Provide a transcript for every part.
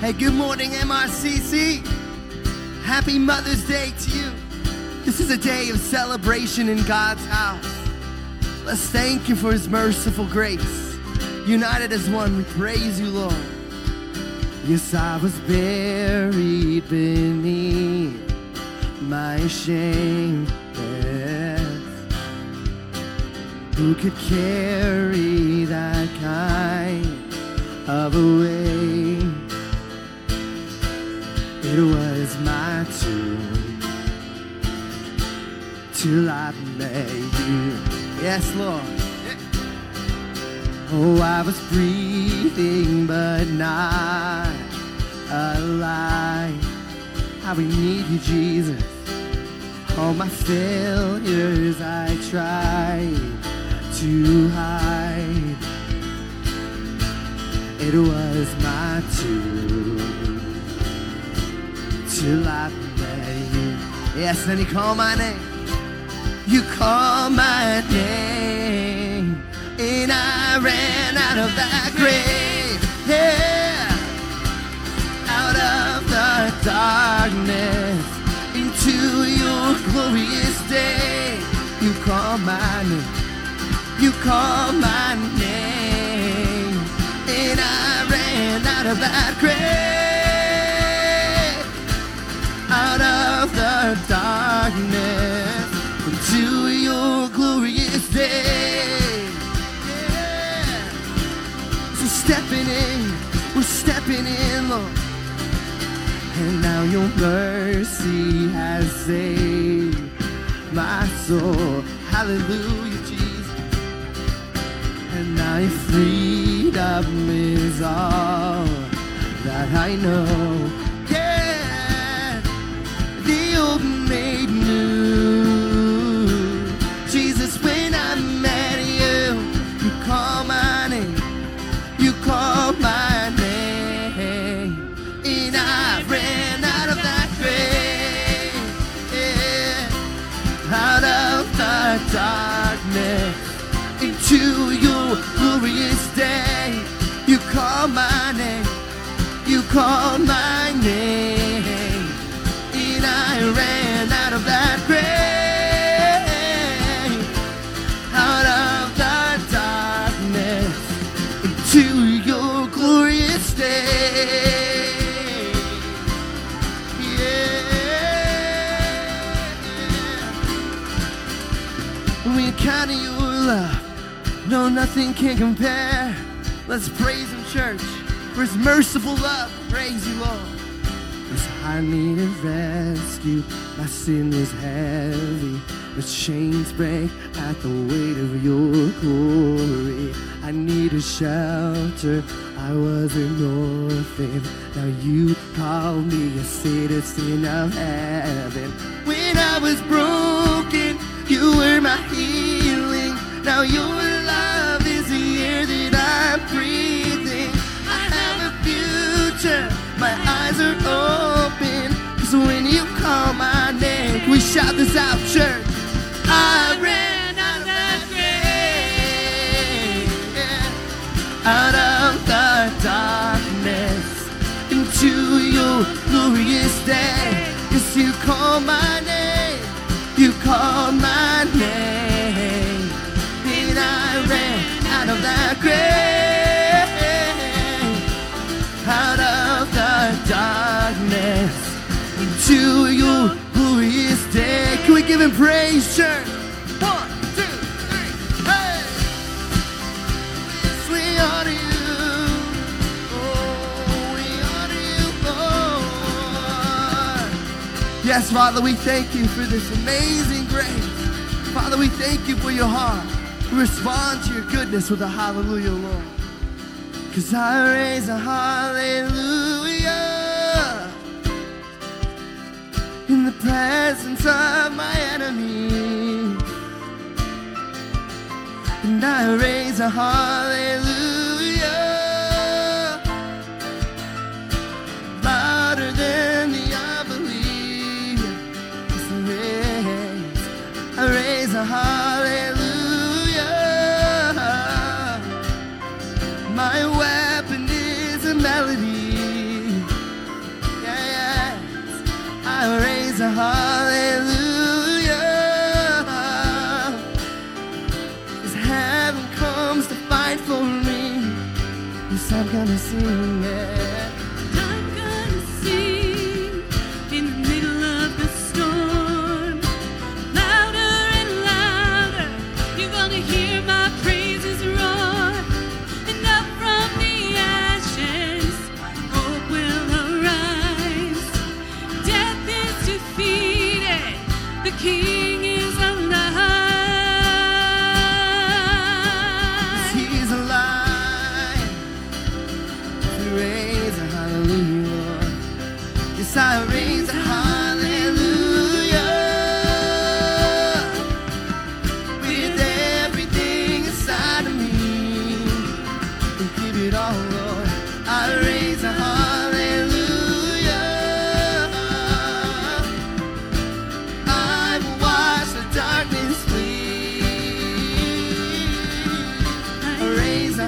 Hey, good morning, MRCC. Happy Mother's Day to you. This is a day of celebration in God's house. Let's thank Him for His merciful grace. United as one, we praise you, Lord. Yes, I was buried beneath my shame. Who could carry that kind of a till I met you. Yes, Lord. Oh, I was breathing but not alive. How we need you, Jesus. All my failures I tried to hide. It was my tomb till I met you. Yes, then you call my name. You call my name, and I ran out of that grave. Yeah, out of the darkness into your glorious day. You call my name. You call my name, and I ran out of that grave out of the darkness glorious day. Yeah. So stepping in, we're stepping in, Lord. And now your mercy has saved my soul. Hallelujah, Jesus. And now your freedom is all that I know. You call my name. And I ran out of that grave. Out of the darkness into your glorious day. Yeah. We encounter your love. No, nothing can compare. Let's praise Him, church, for His merciful love. You, Lord. Yes, I needed rescue. My sin was heavy. The chains break at the weight of your glory. I needed shelter. I was an orphan. Now you call me a citizen of heaven. When I was broken, you were my healing. Now your are open. Cause when you call my name, we shout this out, church. I ran out of that grave. Out of the darkness into your glorious day. Yes, you call my name. You call my name. And I ran out of that grave into your glorious day. Can we give him praise, church? One, two, three, hey! You. Oh, you. Yes, Father, we thank you for this amazing grace. Father, we thank you for your heart. We respond to your goodness with a hallelujah, Lord. Cause I raise a hallelujah in the presence of my enemy. And I raise a hallelujah louder than the unbelief. I raise, I raise a hallelujah. My a hallelujah. as heaven comes to fight for me. Yes, I'm gonna sing.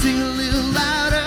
sing a little louder.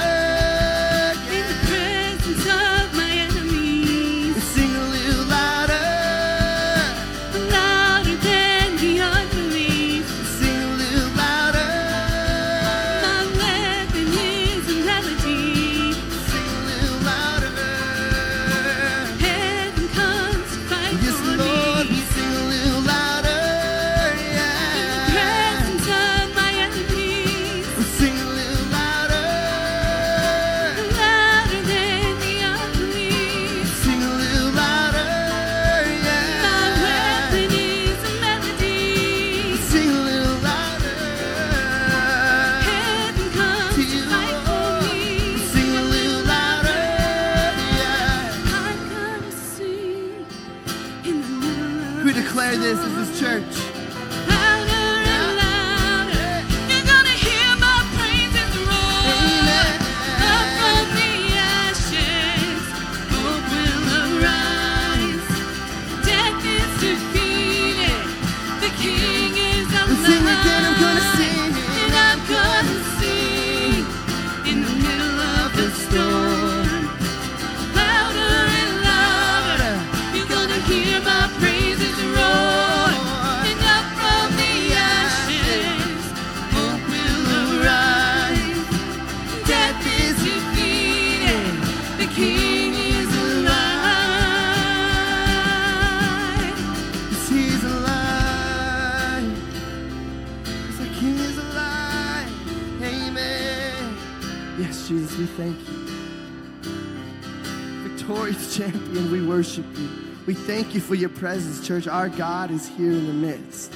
worship you. We thank you for your presence, church. Our God is here in the midst.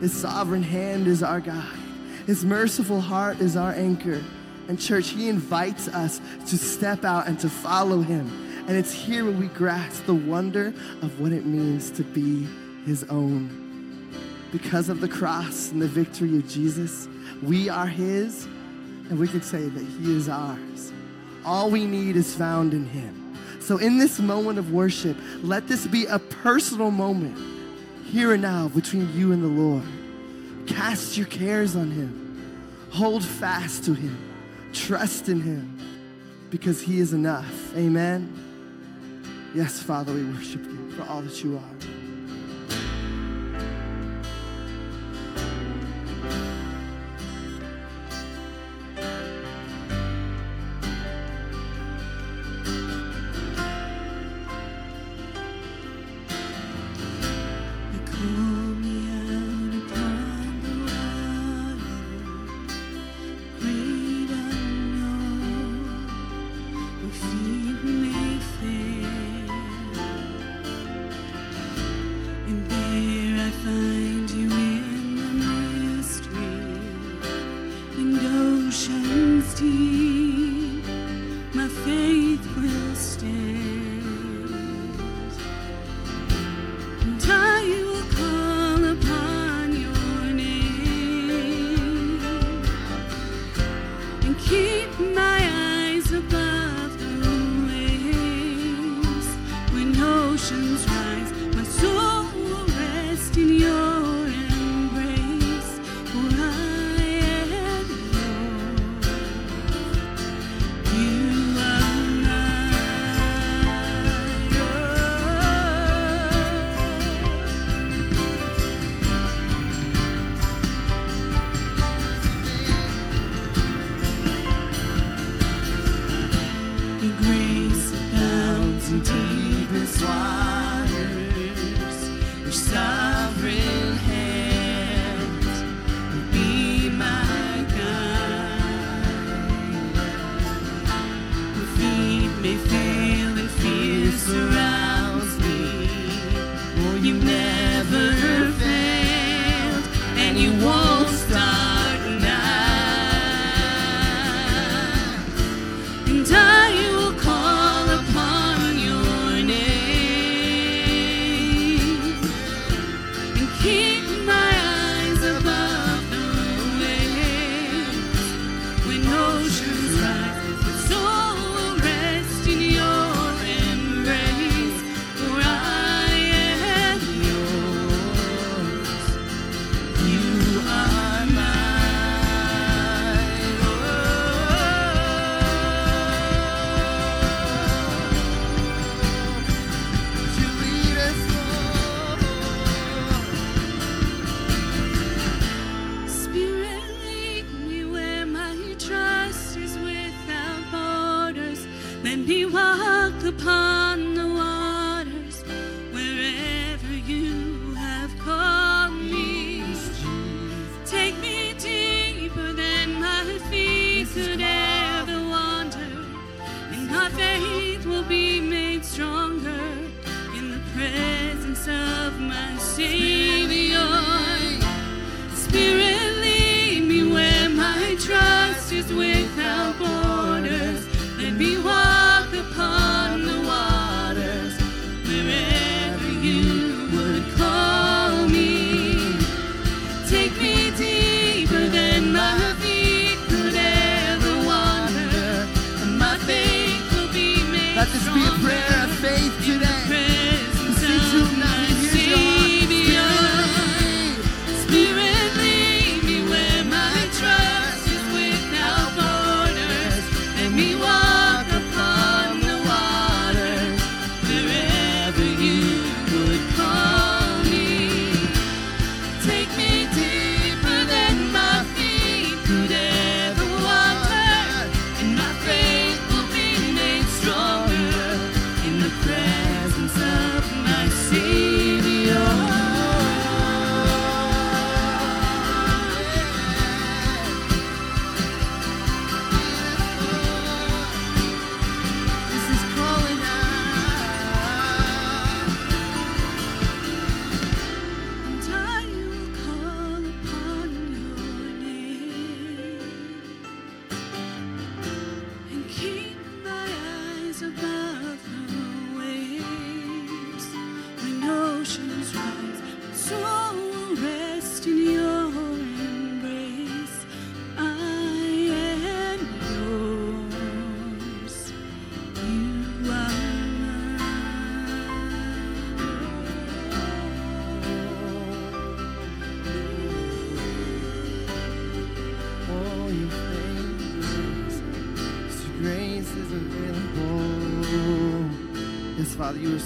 His sovereign hand is our guide, His merciful heart is our anchor. And, church, He invites us to step out and to follow Him. And it's here where we grasp the wonder of what it means to be His own. Because of the cross and the victory of Jesus, we are His, and we can say that He is ours. All we need is found in Him. So, in this moment of worship, let this be a personal moment here and now between you and the Lord. Cast your cares on Him, hold fast to Him, trust in Him because He is enough. Amen. Yes, Father, we worship you for all that you are.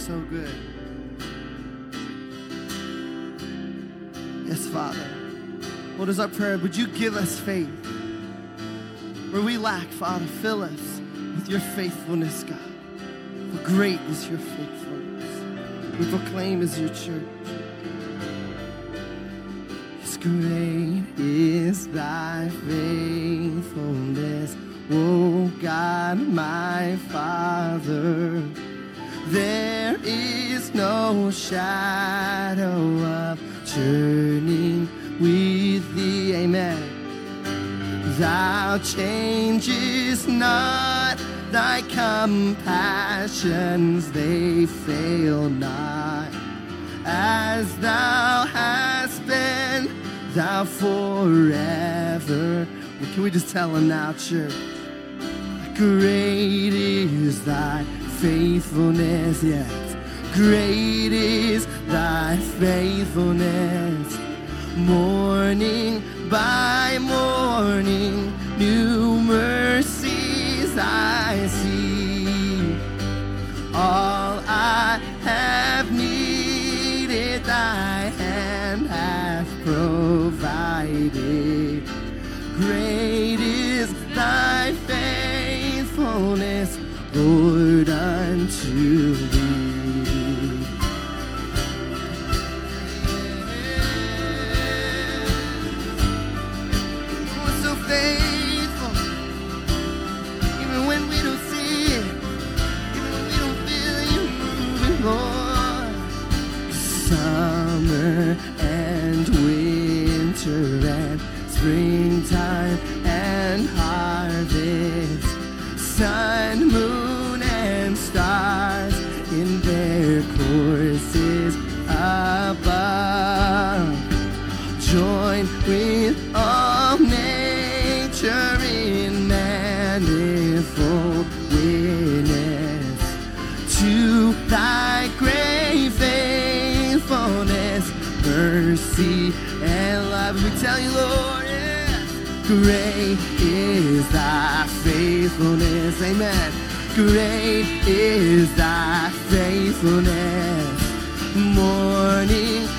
So good. Yes, Father. What is our prayer? Would you give us faith? Where we lack, Father, fill us with your faithfulness, God. For great is your faithfulness. We proclaim as your church. Yes, great is thy faithfulness, O God, my Father. There is no shadow of turning with thee. Amen. Thou changest not thy compassions, they fail not. As thou hast been, thou forever. Can we just tell him now, church? Great is thy faithfulness, yes. Great is thy faithfulness. Morning by morning, new mercies I see. All I have and love. We tell you, Lord, great is thy faithfulness. Amen. Great is thy faithfulness morning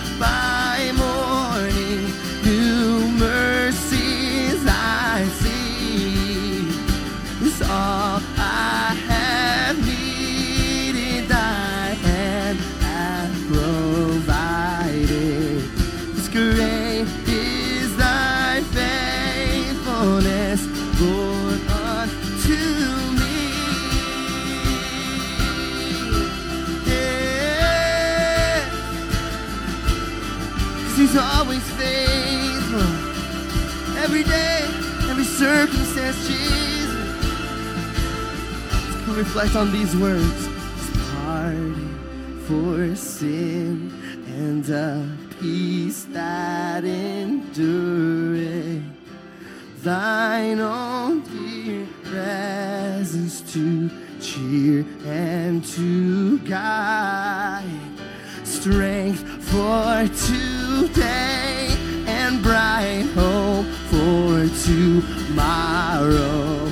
circumstance, Jesus. Let's reflect on these words. It's pardon for sin and a peace that endureth. Thine own dear presence to cheer and to guide strength for today and bright hope for tomorrow.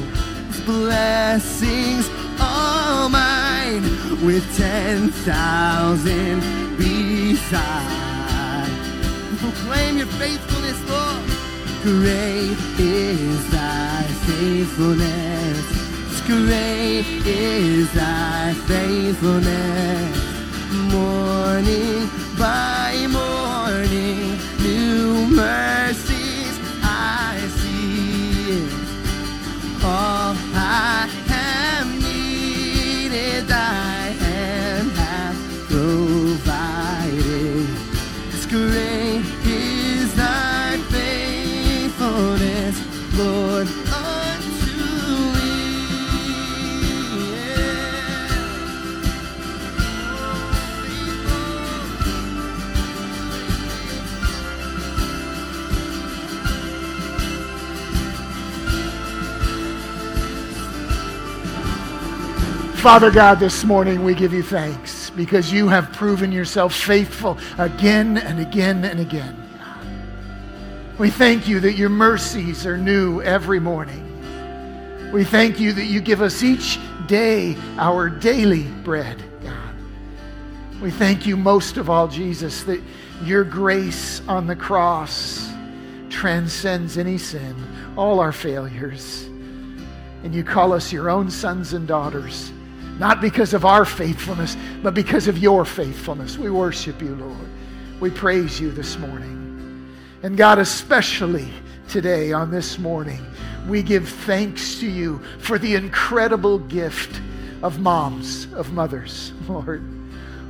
Blessings all mine with ten thousand beside. Proclaim your faithfulness, Lord. Great is thy faithfulness. Great is thy faithfulness morning by morning, mercies I see. All I Father God, this morning we give you thanks because you have proven yourself faithful again and again and again. We thank you that your mercies are new every morning. We thank you that you give us each day our daily bread, God. We thank you most of all, Jesus, that your grace on the cross transcends any sin, all our failures. And you call us your own sons and daughters, not because of our faithfulness, but because of your faithfulness. We worship you, Lord. We praise you this morning. And God, especially today, on this morning, we give thanks to you for the incredible gift of moms, of mothers, Lord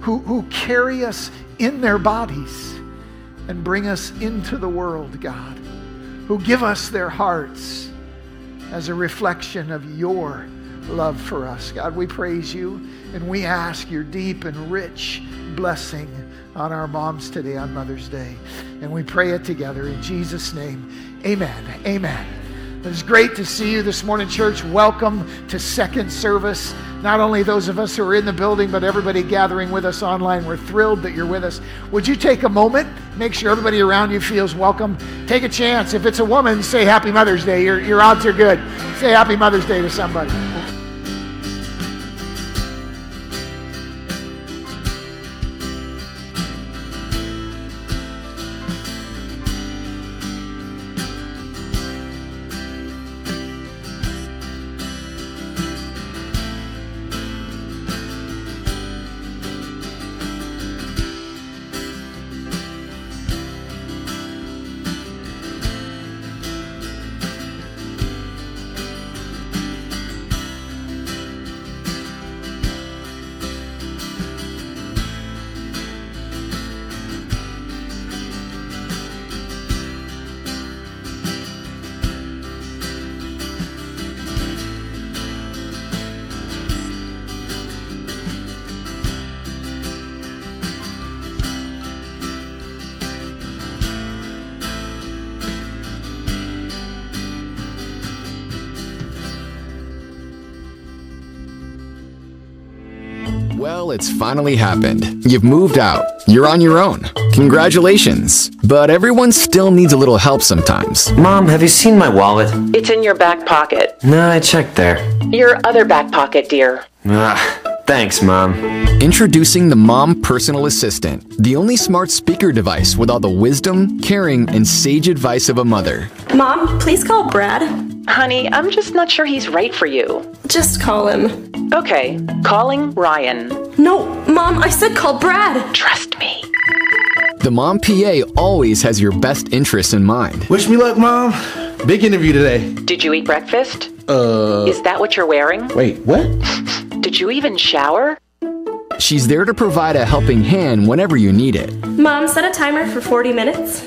who, who carry us in their bodies and bring us into the world, God, who give us their hearts as a reflection of your love for us. God, we praise you and we ask your deep and rich blessing on our moms today on Mother's Day. And we pray it together in Jesus' name. Amen. Amen. It's great to see you this morning, church. Welcome to second service. Not only those of us who are in the building, but everybody gathering with us online. We're thrilled that you're with us. Would you take a moment, make sure everybody around you feels welcome? Take a chance. If it's a woman, say Happy Mother's Day. Your, your odds are good. Say Happy Mother's Day to somebody. Well, it's finally happened. You've moved out. You're on your own. Congratulations. But everyone still needs a little help sometimes. Mom, have you seen my wallet? It's in your back pocket. No, I checked there. Your other back pocket, dear. Ah, thanks, Mom. Introducing the Mom Personal Assistant, the only smart speaker device with all the wisdom, caring, and sage advice of a mother. Mom, please call Brad. Honey, I'm just not sure he's right for you. Just call him. Okay, calling Ryan. No, Mom, I said call Brad. Trust me. The Mom PA always has your best interests in mind. Wish me luck, Mom. Big interview today. Did you eat breakfast? Uh, Is that what you're wearing? wait, what? Did you even shower? She's there to provide a helping hand whenever you need it. Mom, set a timer for 40 minutes.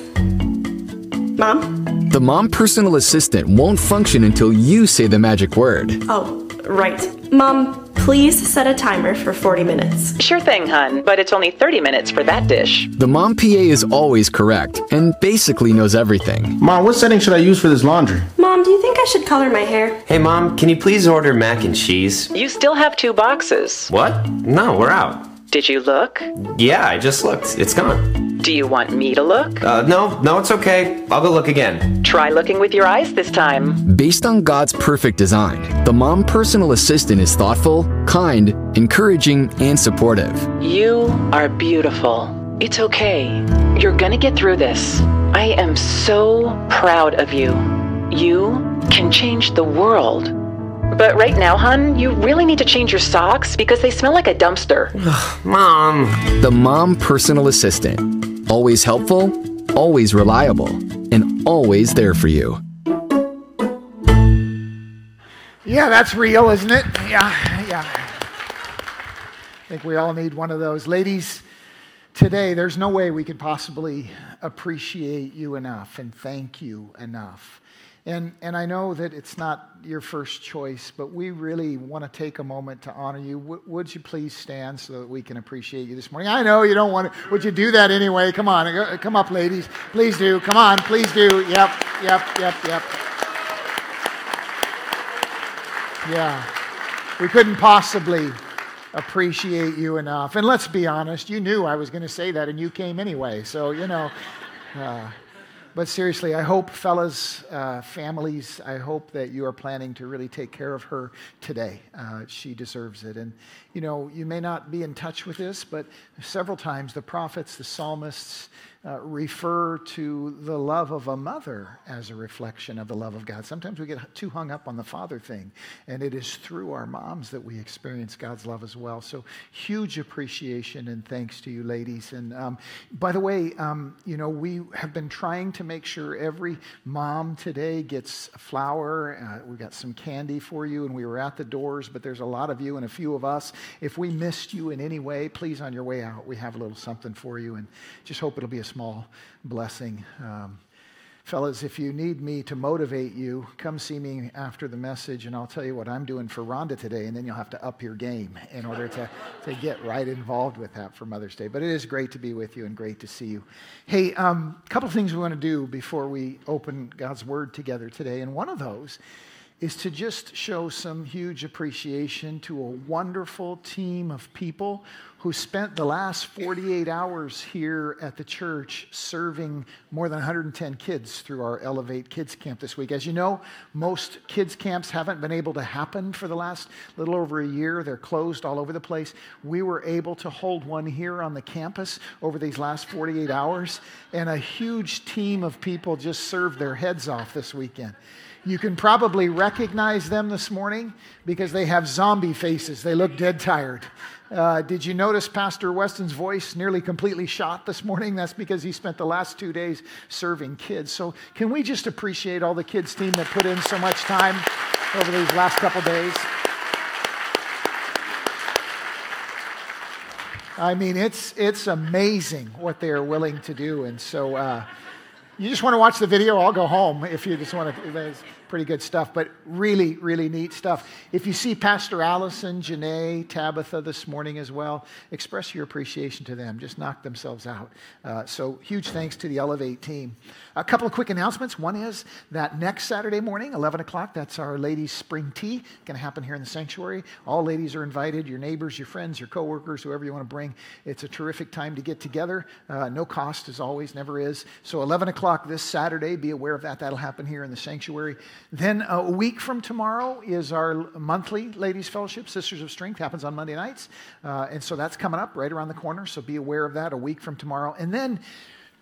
Mom? The Mom Personal Assistant won't function until you say the magic word. Oh, right. Mom, please set a timer for 40 minutes. Sure thing, hun, but it's only 30 minutes for that dish. The Mom PA is always correct and basically knows everything. Mom, what setting should I use for this laundry? Mom, do you think I should color my hair? Hey, Mom, can you please order mac and cheese? You still have two boxes. What? No, we're out. Did you look? Yeah, I just looked. It's gone. Do you want me to look? Uh, no, no, it's okay. I'll go look again. Try looking with your eyes this time. Based on God's perfect design, the Mom Personal Assistant is thoughtful, kind, encouraging, and supportive. You are beautiful. It's okay. You're gonna get through this. I am so proud of you. You can change the world. But right now, hun, you really need to change your socks because they smell like a dumpster. Mom. The Mom Personal Assistant. Always helpful, always reliable, and always there for you. Yeah, that's real, isn't it? Yeah, yeah. I think we all need one of those. Ladies, today there's no way we could possibly appreciate you enough and thank you enough. And, and I know that it's not your first choice, but we really want to take a moment to honor you. W- would you please stand so that we can appreciate you this morning? I know you don't want to. Would you do that anyway? Come on, come up, ladies. Please do. Come on, please do. Yep, yep, yep, yep. Yeah. We couldn't possibly appreciate you enough. And let's be honest, you knew I was going to say that and you came anyway. So, you know, uh, But seriously, I hope, fellas, uh, families, I hope that you are planning to really take care of her today. Uh, she deserves it. And, you know, you may not be in touch with this, but several times the prophets, the psalmists, uh, refer to the love of a mother as a reflection of the love of God. Sometimes we get too hung up on the father thing, and it is through our moms that we experience God's love as well. So, huge appreciation and thanks to you, ladies. And um, by the way, um, you know, we have been trying to make sure every mom today gets a flower. Uh, we got some candy for you, and we were at the doors, but there's a lot of you and a few of us. If we missed you in any way, please, on your way out, we have a little something for you, and just hope it'll be a small blessing. Um, fellas, if you need me to motivate you, come see me after the message, and I'll tell you what I'm doing for Rhonda today, and then you'll have to up your game in order to, to get right involved with that for Mother's Day. But it is great to be with you and great to see you. Hey, a um, couple of things we want to do before we open God's Word together today, and one of those is to just show some huge appreciation to a wonderful team of people who spent the last 48 hours here at the church serving more than 110 kids through our Elevate Kids Camp this week. As you know, most kids camps haven't been able to happen for the last little over a year. They're closed all over the place. We were able to hold one here on the campus over these last 48 hours, and a huge team of people just served their heads off this weekend. You can probably recognize them this morning because they have zombie faces. They look dead tired. Uh, did you notice Pastor Weston's voice nearly completely shot this morning? That's because he spent the last two days serving kids. So, can we just appreciate all the kids' team that put in so much time over these last couple days? I mean, it's, it's amazing what they are willing to do. And so, uh, you just want to watch the video, I'll go home if you just want to. It's pretty good stuff, but really, really neat stuff. If you see Pastor Allison, Janae, Tabitha this morning as well, express your appreciation to them. Just knock themselves out. Uh, so, huge thanks to the Elevate team. A couple of quick announcements. One is that next Saturday morning, 11 o'clock, that's our ladies' spring tea. Going to happen here in the sanctuary. All ladies are invited your neighbors, your friends, your coworkers, whoever you want to bring. It's a terrific time to get together. Uh, no cost, as always, never is. So, 11 o'clock this Saturday, be aware of that. That'll happen here in the sanctuary. Then, a week from tomorrow is our monthly ladies' fellowship, Sisters of Strength, happens on Monday nights. Uh, and so that's coming up right around the corner. So, be aware of that a week from tomorrow. And then,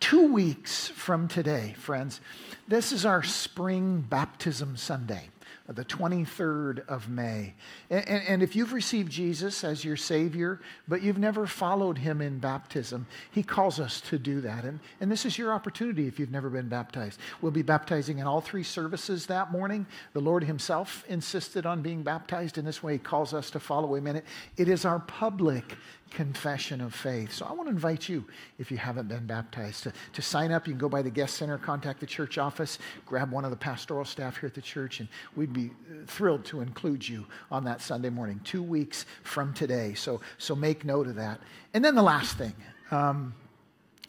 Two weeks from today, friends, this is our spring baptism Sunday, the 23rd of May. And, and, if you've received Jesus as your Savior, but you've never followed Him in baptism, He calls us to do that. And, and this is your opportunity if you've never been baptized. We'll be baptizing in all three services that morning. The Lord Himself insisted on being baptized in this way. He calls us to follow Him in it. It is our public confession of faith. So I want to invite you, if you haven't been baptized, to, to sign up. You can go by the guest center, contact the church office, grab one of the pastoral staff here at the church, and we'd be uh, thrilled to include you on that Sunday morning, two weeks from today. So, so make note of that. And then the last thing um,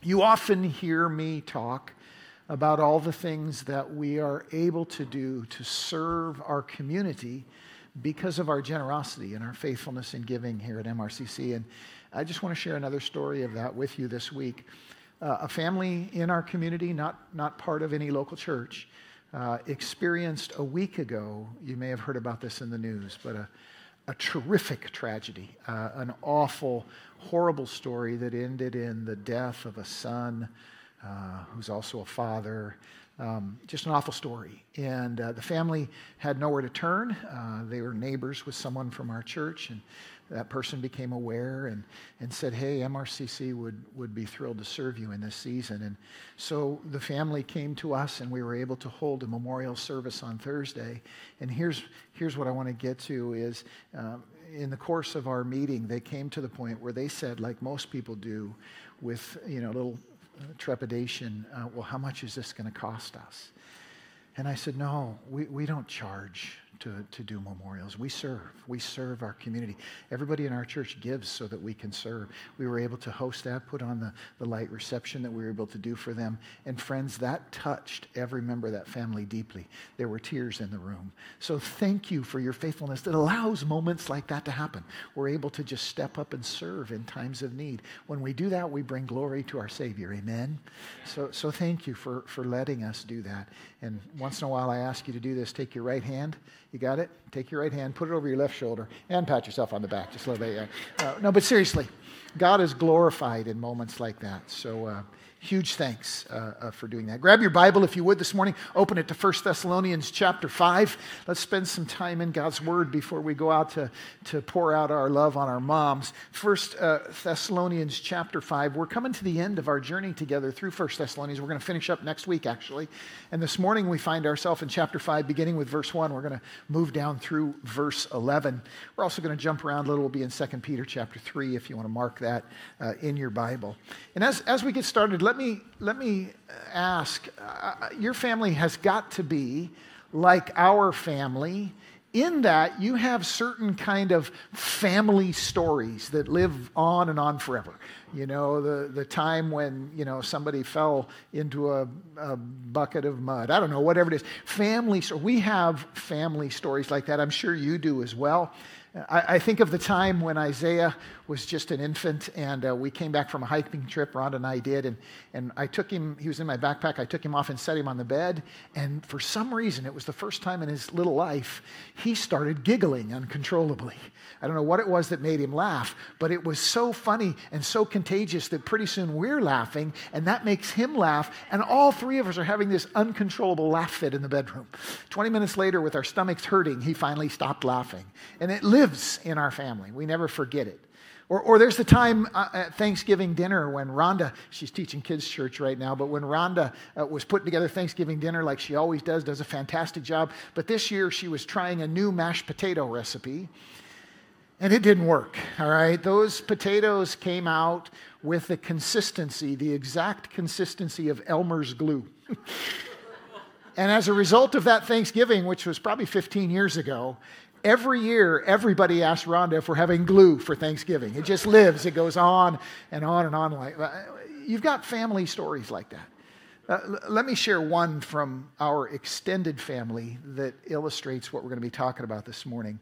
you often hear me talk about all the things that we are able to do to serve our community because of our generosity and our faithfulness in giving here at MRCC. And I just want to share another story of that with you this week. Uh, a family in our community, not, not part of any local church, uh, experienced a week ago, you may have heard about this in the news, but a, a terrific tragedy, uh, an awful, horrible story that ended in the death of a son uh, who's also a father. Um, just an awful story. And uh, the family had nowhere to turn. Uh, they were neighbors with someone from our church, and that person became aware and, and said, Hey, MRCC would, would be thrilled to serve you in this season. And so the family came to us, and we were able to hold a memorial service on Thursday. And here's, here's what I want to get to is um, in the course of our meeting, they came to the point where they said, like most people do, with you know, little trepidation uh, well, how much is this going to cost us? And I said, no, we, we don't charge to, to do memorials. We serve. We serve our community. Everybody in our church gives so that we can serve. We were able to host that, put on the, the light reception that we were able to do for them. And friends, that touched every member of that family deeply. There were tears in the room. So thank you for your faithfulness that allows moments like that to happen. We're able to just step up and serve in times of need. When we do that, we bring glory to our Savior. Amen. So, so thank you for, for letting us do that. And once in a while, I ask you to do this. Take your right hand. You got it? Take your right hand, put it over your left shoulder, and pat yourself on the back just a little bit. Uh, no, but seriously, God is glorified in moments like that. So, uh, huge thanks uh, uh, for doing that. Grab your Bible if you would this morning. Open it to 1 Thessalonians chapter 5. Let's spend some time in God's Word before we go out to, to pour out our love on our moms. 1 uh, Thessalonians chapter 5. We're coming to the end of our journey together through 1 Thessalonians. We're going to finish up next week, actually. And this morning we find ourselves in chapter 5, beginning with verse 1. We're going to move down through verse 11. We're also going to jump around a little. We'll be in 2 Peter chapter 3 if you want to mark that uh, in your Bible. And as, as we get started, let me, let me ask uh, your family has got to be like our family in that you have certain kind of family stories that live on and on forever. You know the, the time when you know somebody fell into a, a bucket of mud. I don't know whatever it is. Family so we have family stories like that. I'm sure you do as well. I, I think of the time when Isaiah was just an infant and uh, we came back from a hiking trip, Rhonda and I did, and, and I took him, he was in my backpack, I took him off and set him on the bed. And for some reason, it was the first time in his little life, he started giggling uncontrollably. I don't know what it was that made him laugh, but it was so funny and so contagious that pretty soon we're laughing, and that makes him laugh, and all three of us are having this uncontrollable laugh fit in the bedroom. 20 minutes later, with our stomachs hurting, he finally stopped laughing. And it lives in our family. We never forget it. Or, or there's the time uh, at Thanksgiving dinner when Rhonda, she's teaching kids' church right now, but when Rhonda uh, was putting together Thanksgiving dinner like she always does, does a fantastic job. But this year she was trying a new mashed potato recipe, and it didn't work, all right? Those potatoes came out with the consistency, the exact consistency of Elmer's glue. and as a result of that Thanksgiving, which was probably 15 years ago, Every year, everybody asks Rhonda if we're having glue for Thanksgiving. It just lives. It goes on and on and on. Like uh, you've got family stories like that. Uh, let me share one from our extended family that illustrates what we're going to be talking about this morning.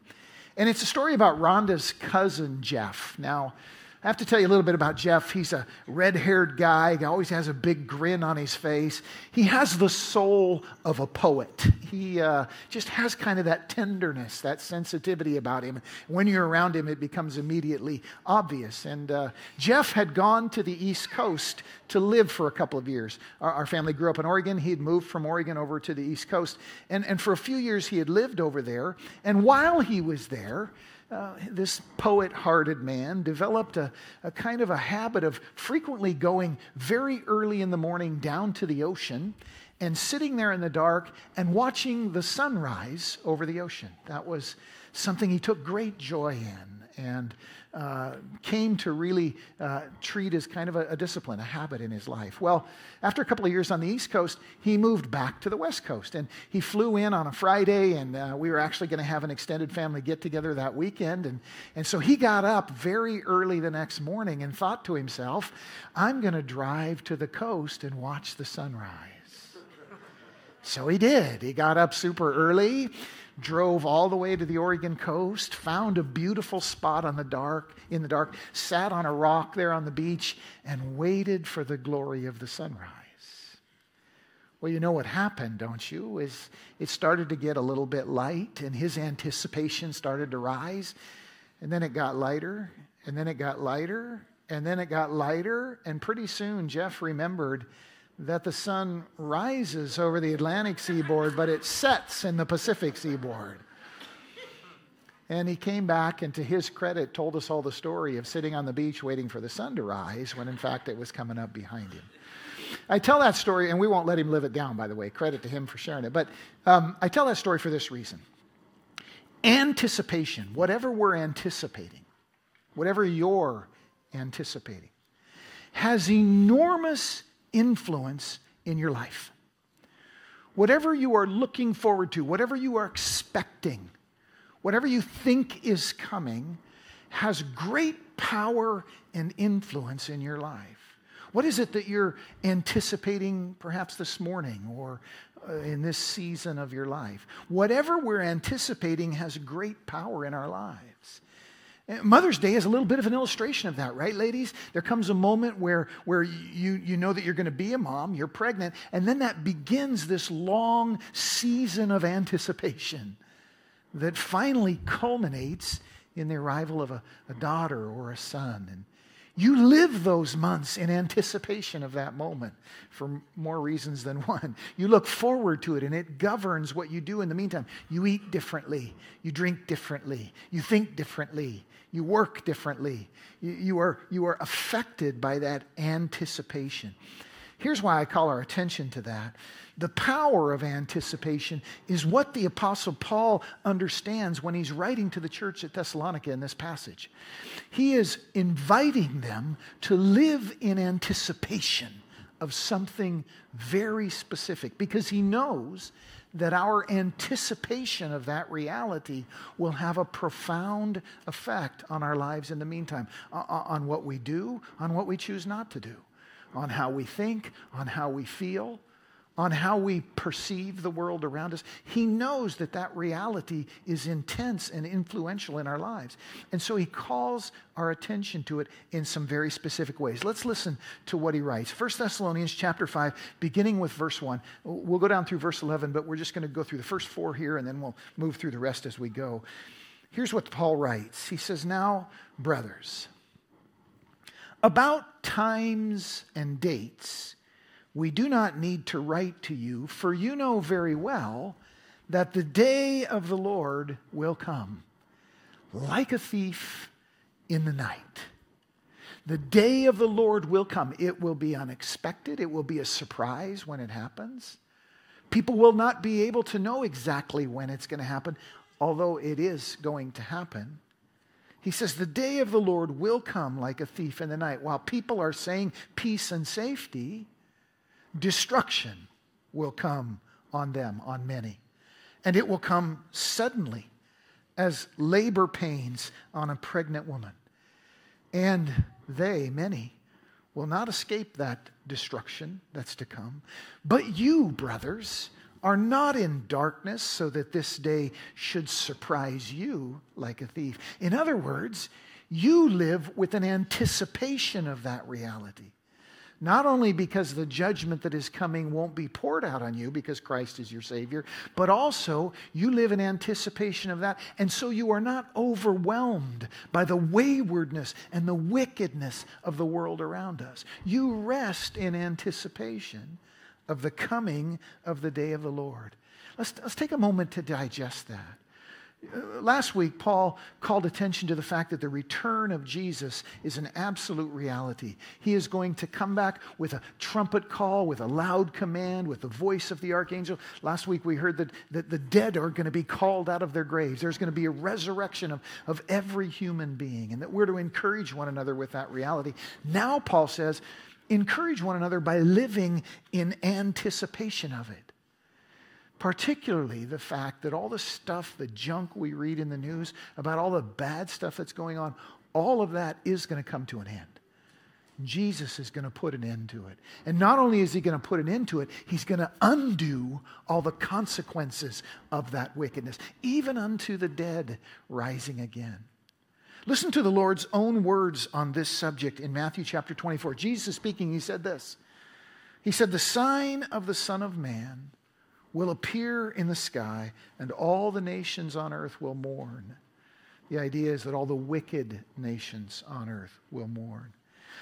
And it's a story about Rhonda's cousin Jeff. Now, I have to tell you a little bit about Jeff. He's a red haired guy, he always has a big grin on his face. He has the soul of a poet. He uh, just has kind of that tenderness, that sensitivity about him. When you're around him, it becomes immediately obvious. And uh, Jeff had gone to the East Coast to live for a couple of years. Our, our family grew up in Oregon. He had moved from Oregon over to the East Coast. And, and for a few years, he had lived over there. And while he was there, uh, this poet hearted man developed a, a kind of a habit of frequently going very early in the morning down to the ocean and sitting there in the dark and watching the sunrise over the ocean. That was something he took great joy in and uh, came to really uh, treat as kind of a, a, discipline, a habit in his life. Well, after a couple of years on the East Coast, he moved back to the West Coast. And he flew in on a Friday, and uh, we were actually going to have an extended family get together that weekend. And, and so he got up very early the next morning and thought to himself, I'm going to drive to the coast and watch the sunrise. So he did. He got up super early, drove all the way to the Oregon coast, found a beautiful spot on the dark, in the dark, sat on a rock there on the beach, and waited for the glory of the sunrise. Well, you know what happened, don't you? Is it started to get a little bit light, and his anticipation started to rise, and then it got lighter, and then it got lighter, and then it got lighter, and pretty soon Jeff remembered that the sun rises over the Atlantic seaboard, but it sets in the Pacific seaboard. And he came back and, to his credit, told us all the story of sitting on the beach waiting for the sun to rise when, in fact, it was coming up behind him. I tell that story, and we won't let him live it down, by the way. Credit to him for sharing it. But um, I tell that story for this reason anticipation, whatever we're anticipating, whatever you're anticipating, has enormous influence in your life. Whatever you are looking forward to, whatever you are expecting, whatever you think is coming, has great power and influence in your life. What is it that you're anticipating perhaps this morning or uh, in this season of your life? Whatever we're anticipating has great power in our lives. Mother's Day is a little bit of an illustration of that, right, ladies? There comes a moment where, where you, you know that you're going to be a mom, you're pregnant, and then that begins this long season of anticipation that finally culminates in the arrival of a, a daughter or a son. And you live those months in anticipation of that moment for more reasons than one. You look forward to it and it governs what you do in the meantime. You eat differently, you drink differently, you think differently, you work differently. You, you, are, you are affected by that anticipation. Here's why I call our attention to that. The power of anticipation is what the Apostle Paul understands when he's writing to the church at Thessalonica in this passage. He is inviting them to live in anticipation of something very specific because he knows that our anticipation of that reality will have a profound effect on our lives in the meantime, on what we do, on what we choose not to do on how we think, on how we feel, on how we perceive the world around us. He knows that that reality is intense and influential in our lives. And so he calls our attention to it in some very specific ways. Let's listen to what he writes. 1 Thessalonians chapter 5, beginning with verse 1. We'll go down through verse 11, but we're just going to go through the first four here and then we'll move through the rest as we go. Here's what Paul writes. He says, "Now, brothers, about times and dates, we do not need to write to you, for you know very well that the day of the Lord will come like a thief in the night. The day of the Lord will come. It will be unexpected, it will be a surprise when it happens. People will not be able to know exactly when it's going to happen, although it is going to happen. He says, The day of the Lord will come like a thief in the night. While people are saying peace and safety, destruction will come on them, on many. And it will come suddenly as labor pains on a pregnant woman. And they, many, will not escape that destruction that's to come. But you, brothers, are not in darkness so that this day should surprise you like a thief. In other words, you live with an anticipation of that reality. Not only because the judgment that is coming won't be poured out on you because Christ is your Savior, but also you live in anticipation of that. And so you are not overwhelmed by the waywardness and the wickedness of the world around us. You rest in anticipation of the coming of the day of the Lord. Let's, let's take a moment to digest that. Uh, last week, Paul called attention to the fact that the return of Jesus is an absolute reality. He is going to come back with a trumpet call, with a loud command, with the voice of the archangel. Last week, we heard that, that the dead are going to be called out of their graves. There's going to be a resurrection of, of every human being, and that we're to encourage one another with that reality. Now, Paul says, encourage one another by living in anticipation of it. Particularly the fact that all the stuff, the junk we read in the news about all the bad stuff that's going on, all of that is going to come to an end. Jesus is going to put an end to it. And not only is he going to put an end to it, he's going to undo all the consequences of that wickedness, even unto the dead rising again. Listen to the Lord's own words on this subject in Matthew chapter 24. Jesus is speaking, he said this. He said, The sign of the Son of Man will appear in the sky, and all the nations on earth will mourn. The idea is that all the wicked nations on earth will mourn.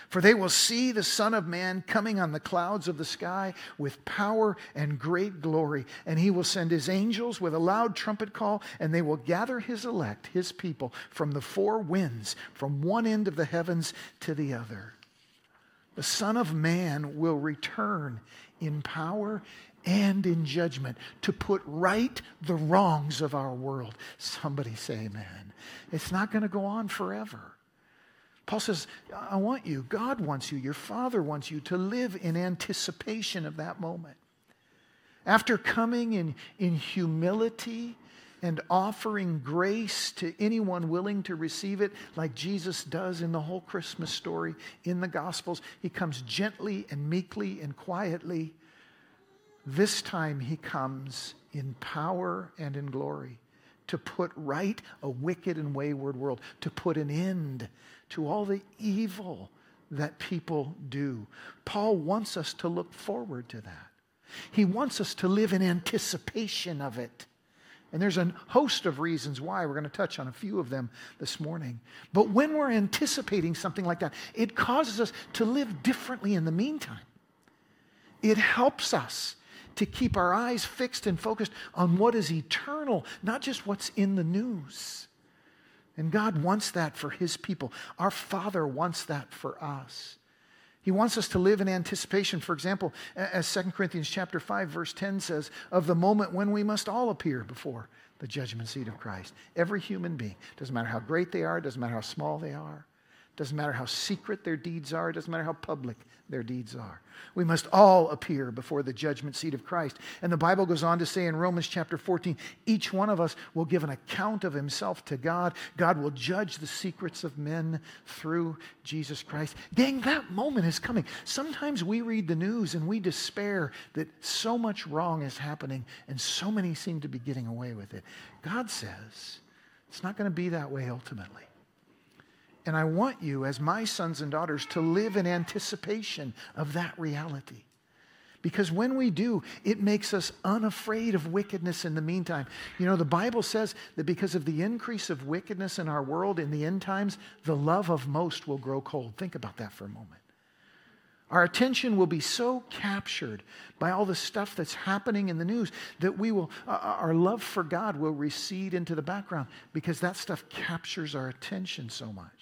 For they will see the Son of Man coming on the clouds of the sky with power and great glory. And he will send his angels with a loud trumpet call, and they will gather his elect, his people, from the four winds, from one end of the heavens to the other. The Son of Man will return in power and in judgment to put right the wrongs of our world. Somebody say amen. It's not going to go on forever. Paul says, I want you, God wants you, your Father wants you to live in anticipation of that moment. After coming in, in humility and offering grace to anyone willing to receive it, like Jesus does in the whole Christmas story in the Gospels. He comes gently and meekly and quietly. This time he comes in power and in glory to put right a wicked and wayward world, to put an end to all the evil that people do. Paul wants us to look forward to that. He wants us to live in anticipation of it. And there's a host of reasons why. We're going to touch on a few of them this morning. But when we're anticipating something like that, it causes us to live differently in the meantime. It helps us to keep our eyes fixed and focused on what is eternal, not just what's in the news. And God wants that for His people. Our Father wants that for us. He wants us to live in anticipation. For example, as 2 Corinthians chapter 5 verse 10 says, of the moment when we must all appear before the judgment seat of Christ. Every human being, doesn't matter how great they are, doesn't matter how small they are, doesn't matter how secret their deeds are, doesn't matter how public their deeds are. We must all appear before the judgment seat of Christ. And the Bible goes on to say in Romans chapter 14, each one of us will give an account of himself to God. God will judge the secrets of men through Jesus Christ. Gang, that moment is coming. Sometimes we read the news and we despair that so much wrong is happening and so many seem to be getting away with it. God says it's not going to be that way ultimately. And I want you, as my sons and daughters, to live in anticipation of that reality. Because when we do, it makes us unafraid of wickedness in the meantime. You know, the Bible says that because of the increase of wickedness in our world in the end times, the love of most will grow cold. Think about that for a moment. Our attention will be so captured by all the stuff that's happening in the news that we will, uh, our love for God will recede into the background because that stuff captures our attention so much.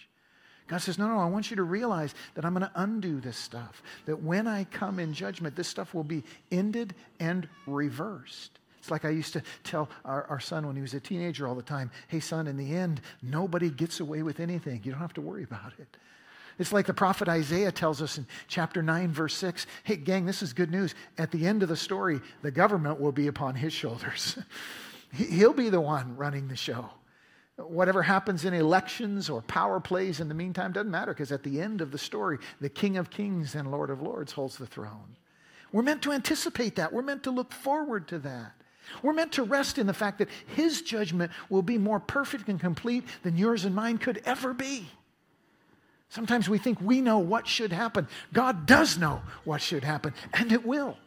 God says, No, no, I want you to realize that I'm going to undo this stuff. That when I come in judgment, this stuff will be ended and reversed. It's like I used to tell our, our son when he was a teenager all the time hey, son, in the end, nobody gets away with anything. You don't have to worry about it. It's like the prophet Isaiah tells us in chapter 9, verse 6 hey, gang, this is good news. At the end of the story, the government will be upon his shoulders. He'll be the one running the show. Whatever happens in elections or power plays in the meantime doesn't matter because at the end of the story, the King of Kings and Lord of Lords holds the throne. We're meant to anticipate that. We're meant to look forward to that. We're meant to rest in the fact that His judgment will be more perfect and complete than yours and mine could ever be. Sometimes we think we know what should happen. God does know what should happen, and it will.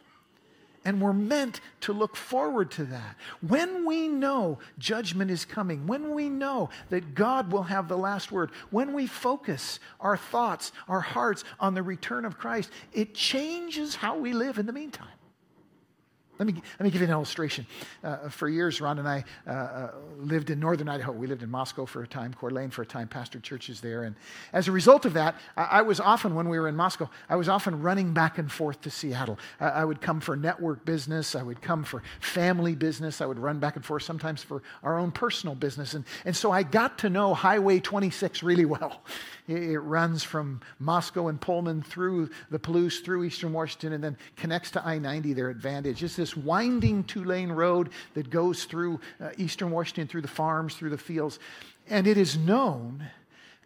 And we're meant to look forward to that. When we know judgment is coming, when we know that God will have the last word, when we focus our thoughts, our hearts on the return of Christ, it changes how we live in the meantime. Let me, let me give you an illustration. Uh, for years, Ron and I uh, uh, lived in northern Idaho. We lived in Moscow for a time, Coeur d'Alene for a time, pastored churches there. And as a result of that, I, I, was often, when we were in Moscow, I was often running back and forth to Seattle. I, I would come for network business, I would come for family business, I would run back and forth sometimes for our own personal business. And, and so I got to know Highway 26 really well. It runs from Moscow and Pullman through the Palouse, through Eastern Washington, and then connects to I 90 there at Vantage. It's this winding two lane road that goes through uh, Eastern Washington, through the farms, through the fields. And it is known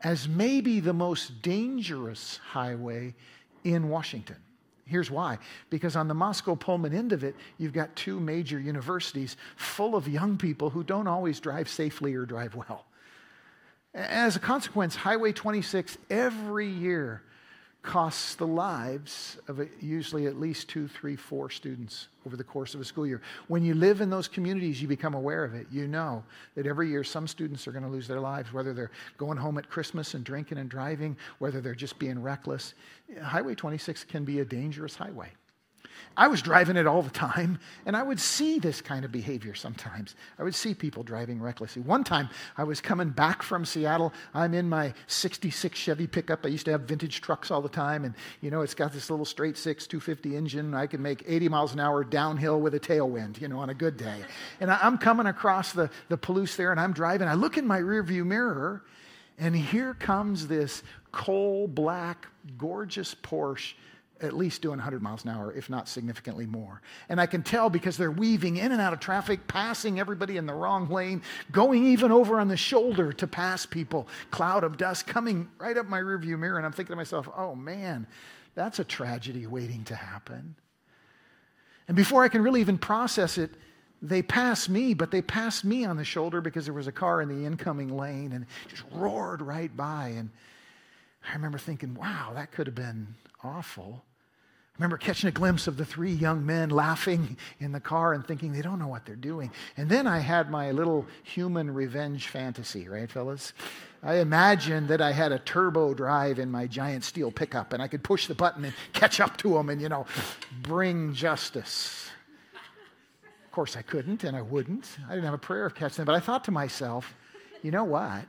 as maybe the most dangerous highway in Washington. Here's why. Because on the Moscow Pullman end of it, you've got two major universities full of young people who don't always drive safely or drive well. As a consequence, Highway 26 every year costs the lives of usually at least two, three, four students over the course of a school year. When you live in those communities, you become aware of it. You know that every year some students are going to lose their lives, whether they're going home at Christmas and drinking and driving, whether they're just being reckless. Highway 26 can be a dangerous highway. I was driving it all the time, and I would see this kind of behavior sometimes. I would see people driving recklessly. One time, I was coming back from Seattle. I'm in my 66 Chevy pickup. I used to have vintage trucks all the time, and you know, it's got this little straight six 250 engine. I can make 80 miles an hour downhill with a tailwind, you know, on a good day. And I'm coming across the, the Palouse there, and I'm driving. I look in my rearview mirror, and here comes this coal black, gorgeous Porsche at least doing 100 miles an hour, if not significantly more. And I can tell because they're weaving in and out of traffic, passing everybody in the wrong lane, going even over on the shoulder to pass people, cloud of dust coming right up my rearview mirror. And I'm thinking to myself, oh man, that's a tragedy waiting to happen. And before I can really even process it, they pass me, but they passed me on the shoulder because there was a car in the incoming lane and just roared right by. And I remember thinking, wow, that could have been awful. I remember catching a glimpse of the three young men laughing in the car and thinking they don't know what they're doing. And then I had my little human revenge fantasy, right, fellas? I imagined that I had a turbo drive in my giant steel pickup and I could push the button and catch up to them and, you know, bring justice. Of course, I couldn't and I wouldn't. I didn't have a prayer of catching them, but I thought to myself, you know what?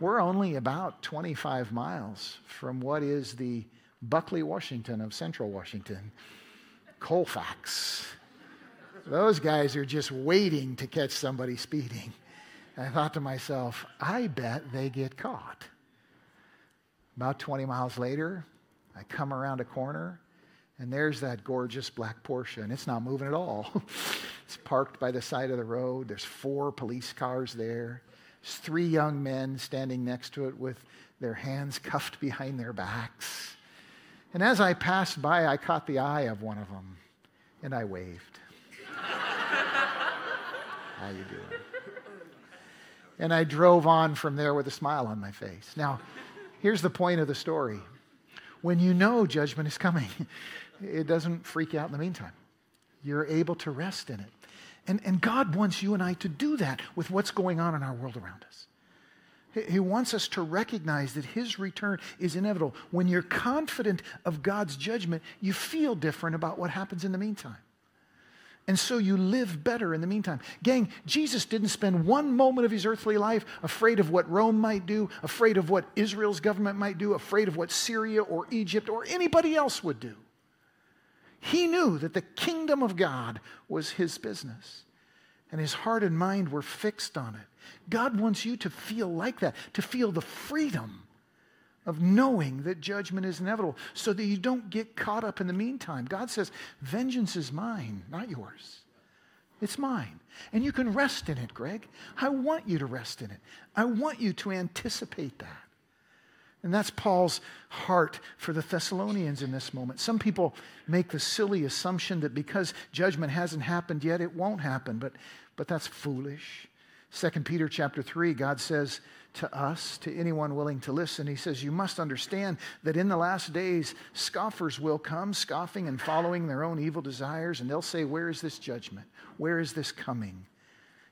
We're only about 25 miles from what is the Buckley, Washington of central Washington, Colfax. Those guys are just waiting to catch somebody speeding. And I thought to myself, I bet they get caught. About 20 miles later, I come around a corner, and there's that gorgeous black Porsche, and it's not moving at all. it's parked by the side of the road. There's four police cars there. There's three young men standing next to it with their hands cuffed behind their backs. And as I passed by, I caught the eye of one of them, and I waved. How you doing? And I drove on from there with a smile on my face. Now, here's the point of the story. When you know judgment is coming, it doesn't freak you out in the meantime. You're able to rest in it. And, and God wants you and I to do that with what's going on in our world around us. He wants us to recognize that His return is inevitable. When you're confident of God's judgment, you feel different about what happens in the meantime. And so you live better in the meantime. Gang, Jesus didn't spend one moment of his earthly life afraid of what Rome might do, afraid of what Israel's government might do, afraid of what Syria or Egypt or anybody else would do. He knew that the kingdom of God was his business, and his heart and mind were fixed on it. God wants you to feel like that, to feel the freedom of knowing that judgment is inevitable so that you don't get caught up in the meantime. God says, Vengeance is mine, not yours. It's mine. And you can rest in it, Greg. I want you to rest in it. I want you to anticipate that. And that's Paul's heart for the Thessalonians in this moment. Some people make the silly assumption that because judgment hasn't happened yet, it won't happen, but, but that's foolish. 2 Peter chapter 3, God says to us, to anyone willing to listen, He says, You must understand that in the last days, scoffers will come, scoffing and following their own evil desires, and they'll say, Where is this judgment? Where is this coming?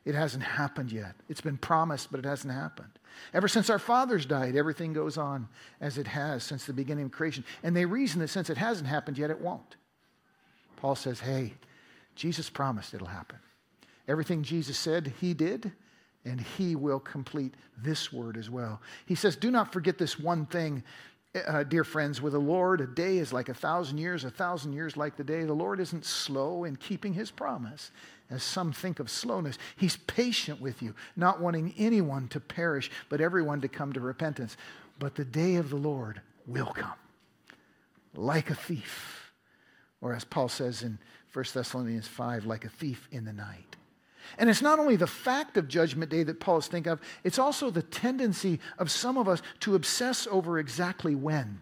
It hasn't happened yet. It's been promised, but it hasn't happened. Ever since our fathers died, everything goes on as it has since the beginning of creation. And they reason that since it hasn't happened yet, it won't. Paul says, Hey, Jesus promised it'll happen. Everything Jesus said, he did and he will complete this word as well. He says, Do not forget this one thing, uh, dear friends. With the Lord, a day is like a thousand years, a thousand years like the day. The Lord isn't slow in keeping his promise, as some think of slowness. He's patient with you, not wanting anyone to perish, but everyone to come to repentance. But the day of the Lord will come like a thief, or as Paul says in 1 Thessalonians 5, like a thief in the night. And it's not only the fact of Judgment Day that Paul is thinking of, it's also the tendency of some of us to obsess over exactly when.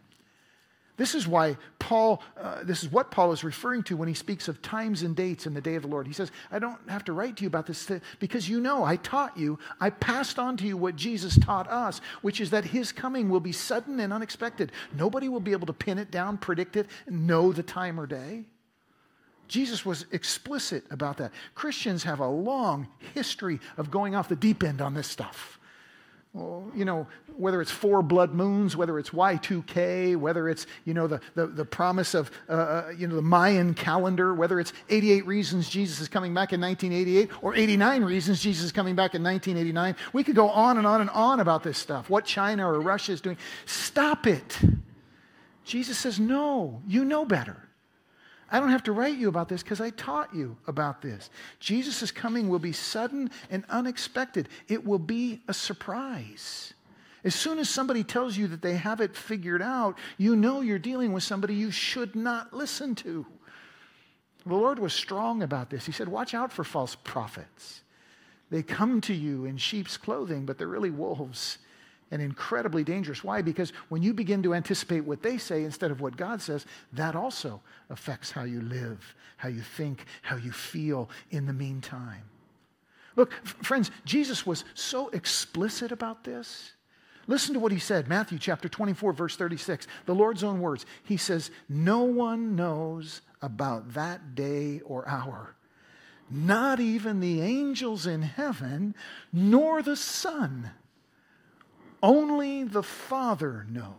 This is why Paul, uh, this is what Paul is referring to when he speaks of times and dates in the day of the Lord. He says, I don't have to write to you about this because you know, I taught you, I passed on to you what Jesus taught us, which is that his coming will be sudden and unexpected. Nobody will be able to pin it down, predict it, know the time or day. Jesus was explicit about that. Christians have a long history of going off the deep end on this stuff. Well, you know, whether it's four blood moons, whether it's Y2K, whether it's, you know, the, the, the promise of, uh, uh you know, the Mayan calendar, whether it's 88 reasons Jesus is coming back in 1988 or 89 reasons Jesus is coming back in 1989. We could go on and on and on about this stuff, what China or Russia is doing. Stop it. Jesus says, no, you know better. I don't have to write you about this because I taught you about this. Jesus' coming will be sudden and unexpected, it will be a surprise. As soon as somebody tells you that they have it figured out, you know you're dealing with somebody you should not listen to. The Lord was strong about this. He said, Watch out for false prophets. They come to you in sheep's clothing, but they're really wolves and incredibly dangerous. Why? Because when you begin to anticipate what they say instead of what God says, that also affects how you live, how you think, how you feel in the meantime. Look, f- friends, Jesus was so explicit about this. Listen to what he said, Matthew chapter 24, verse 36, the Lord's own words. He says, No one knows about that day or hour, not even the angels in heaven, nor the Son. Only the Father knows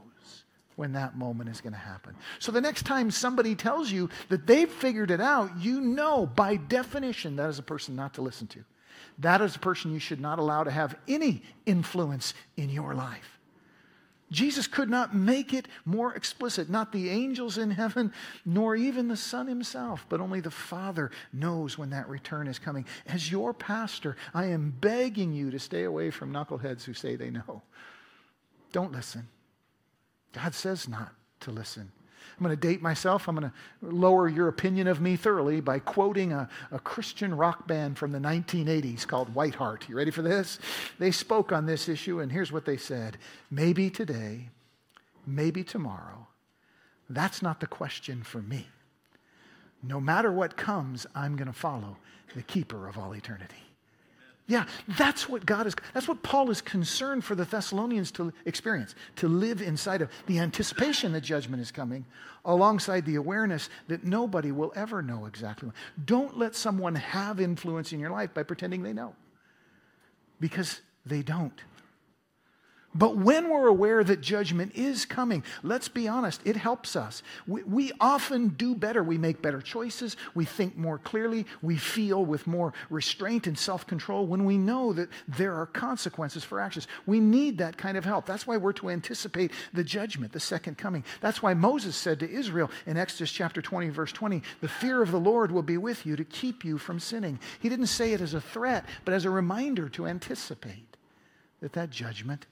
when that moment is going to happen. So the next time somebody tells you that they've figured it out, you know by definition that is a person not to listen to. That is a person you should not allow to have any influence in your life. Jesus could not make it more explicit. Not the angels in heaven, nor even the Son himself, but only the Father knows when that return is coming. As your pastor, I am begging you to stay away from knuckleheads who say they know. Don't listen. God says not to listen. I'm going to date myself. I'm going to lower your opinion of me thoroughly by quoting a, a Christian rock band from the 1980s called Whiteheart. You ready for this? They spoke on this issue, and here's what they said Maybe today, maybe tomorrow. That's not the question for me. No matter what comes, I'm going to follow the keeper of all eternity. Yeah, that's what God is, that's what Paul is concerned for the Thessalonians to experience, to live inside of the anticipation that judgment is coming, alongside the awareness that nobody will ever know exactly. When. Don't let someone have influence in your life by pretending they know, because they don't. But when we're aware that judgment is coming, let's be honest, it helps us. We, we, often do better. We make better choices. We think more clearly. We feel with more restraint and self control when we know that there are consequences for actions. We need that kind of help. That's why we're to anticipate the judgment, the second coming. That's why Moses said to Israel in Exodus chapter 20, verse 20, the fear of the Lord will be with you to keep you from sinning. He didn't say it as a threat, but as a reminder to anticipate that that judgment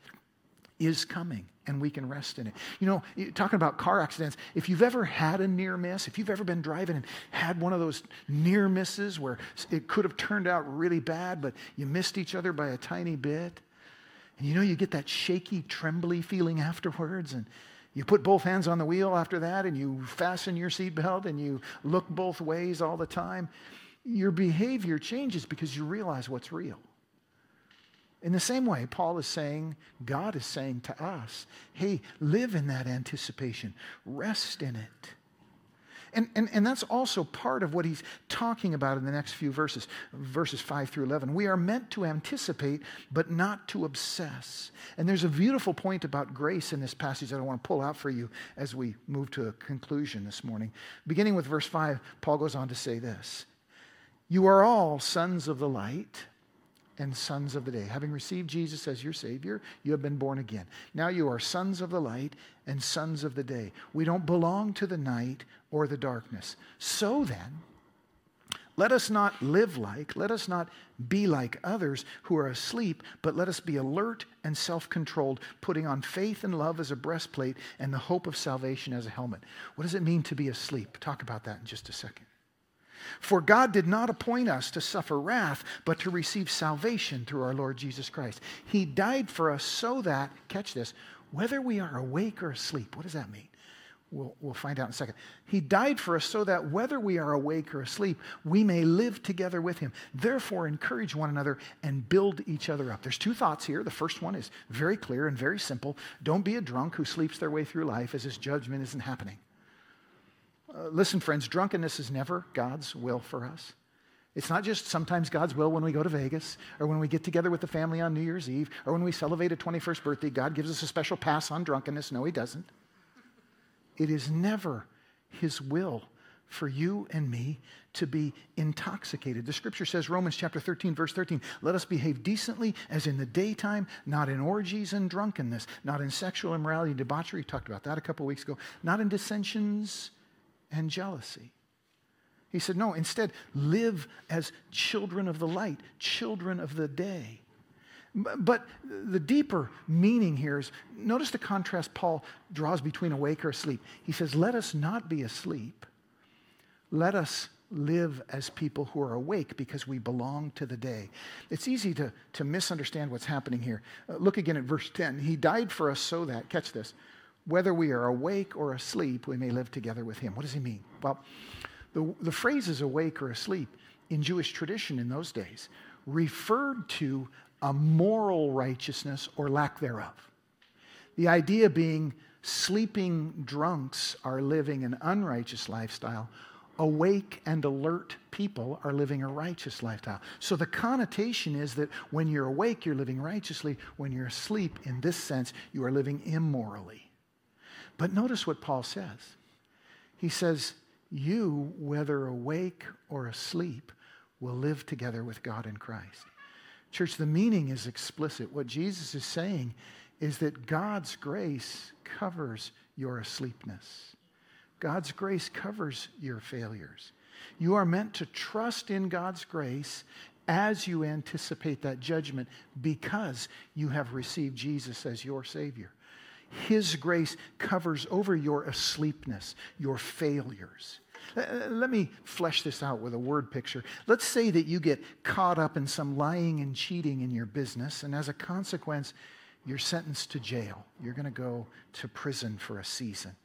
is coming and we can rest in it. You know, talking about car accidents, if you've ever had a near miss, if you've ever been driving and had one of those near misses where it could have turned out really bad, but you missed each other by a tiny bit, and you know, you get that shaky, trembly feeling afterwards, and you put both hands on the wheel after that, and you fasten your seatbelt, and you look both ways all the time. Your behavior changes because you realize what's real. In the same way, Paul is saying, God is saying to us, hey, live in that anticipation, rest in it. And, and, and that's also part of what he's talking about in the next few verses, verses 5 through 11. We are meant to anticipate, but not to obsess. And there's a beautiful point about grace in this passage that I want to pull out for you as we move to a conclusion this morning. Beginning with verse 5, Paul goes on to say this You are all sons of the light and sons of the day. Having received Jesus as your Savior, you have been born again. Now you are sons of the light and sons of the day. We don't belong to the night or the darkness. So then, let us not live like, let us not be like others who are asleep, but let us be alert and self controlled, putting on faith and love as a breastplate and the hope of salvation as a helmet. What does it mean to be asleep? Talk about that in just a second. For God did not appoint us to suffer wrath, but to receive salvation through our Lord Jesus Christ. He died for us so that, catch this, whether we are awake or asleep, what does that mean? We'll, we'll find out in a second. He died for us so that whether we are awake or asleep, we may live together with him. Therefore, encourage one another and build each other up. There's two thoughts here. The first one is very clear and very simple. Don't be a drunk who sleeps their way through life as his judgment isn't happening. Uh, listen, friends, drunkenness is never God's will for us. It's not just sometimes God's will when we go to Vegas or when we get together with the family on New Year's Eve or when we celebrate a 21st birthday. God gives us a special pass on drunkenness. No, He doesn't. It is never His will for you and me to be intoxicated. The scripture says, Romans chapter 13, verse 13, let us behave decently as in the daytime, not in orgies and drunkenness, not in sexual immorality debauchery. We talked about that a couple weeks ago, not in dissensions and jealousy. He said, No, instead, live as children of the light, children of the day. But the deeper meaning here is notice the contrast Paul draws between awake or asleep. He says, Let us not be asleep. Let us live as people who are awake because we belong to the day. It's easy to, to misunderstand what's happening here. Uh, look again at verse 10. He died for us so that, catch this, whether we are awake or asleep, we may live together with him. What does he mean? Well, the, the phrases awake or asleep in Jewish tradition in those days referred to a moral righteousness or lack thereof. The idea being sleeping drunks are living an unrighteous lifestyle, awake and alert people are living a righteous lifestyle. So the connotation is that when you're awake, you're living righteously. When you're asleep, in this sense, you are living immorally. But notice what Paul says. He says, You, whether awake or asleep, will live together with God in Christ. Church, the meaning is explicit. What Jesus is saying is that God's grace covers your asleepness. God's grace covers your failures. You are meant to trust in God's grace as you anticipate that judgment because you have received Jesus as your Savior. His grace covers over your asleepness, your failures. Uh, uh, let me flesh this out with a word picture. Let's say that you get caught up in some lying and cheating in your business, and as a consequence, you're sentenced to jail. You're going to go to prison for a season.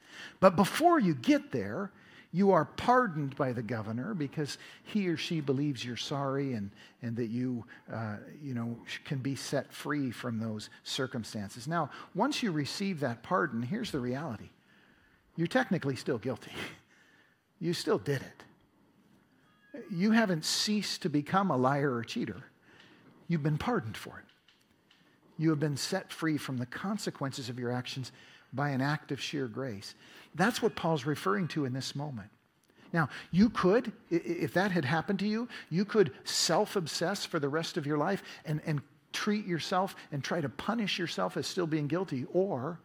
But before you get there, you are pardoned by the governor because he or she believes you're sorry and, and that you, uh, you know, can be set free from those circumstances. Now, once you receive that pardon, here's the reality you're technically still guilty. you still did it. You haven't ceased to become a liar or cheater. You've been pardoned for it. You have been set free from the consequences of your actions by an act of sheer grace. That's what Paul's referring to in this moment. Now, you could, if that had happened to you, you could self obsess for the rest of your life and, and treat yourself and try to punish yourself as still being guilty, or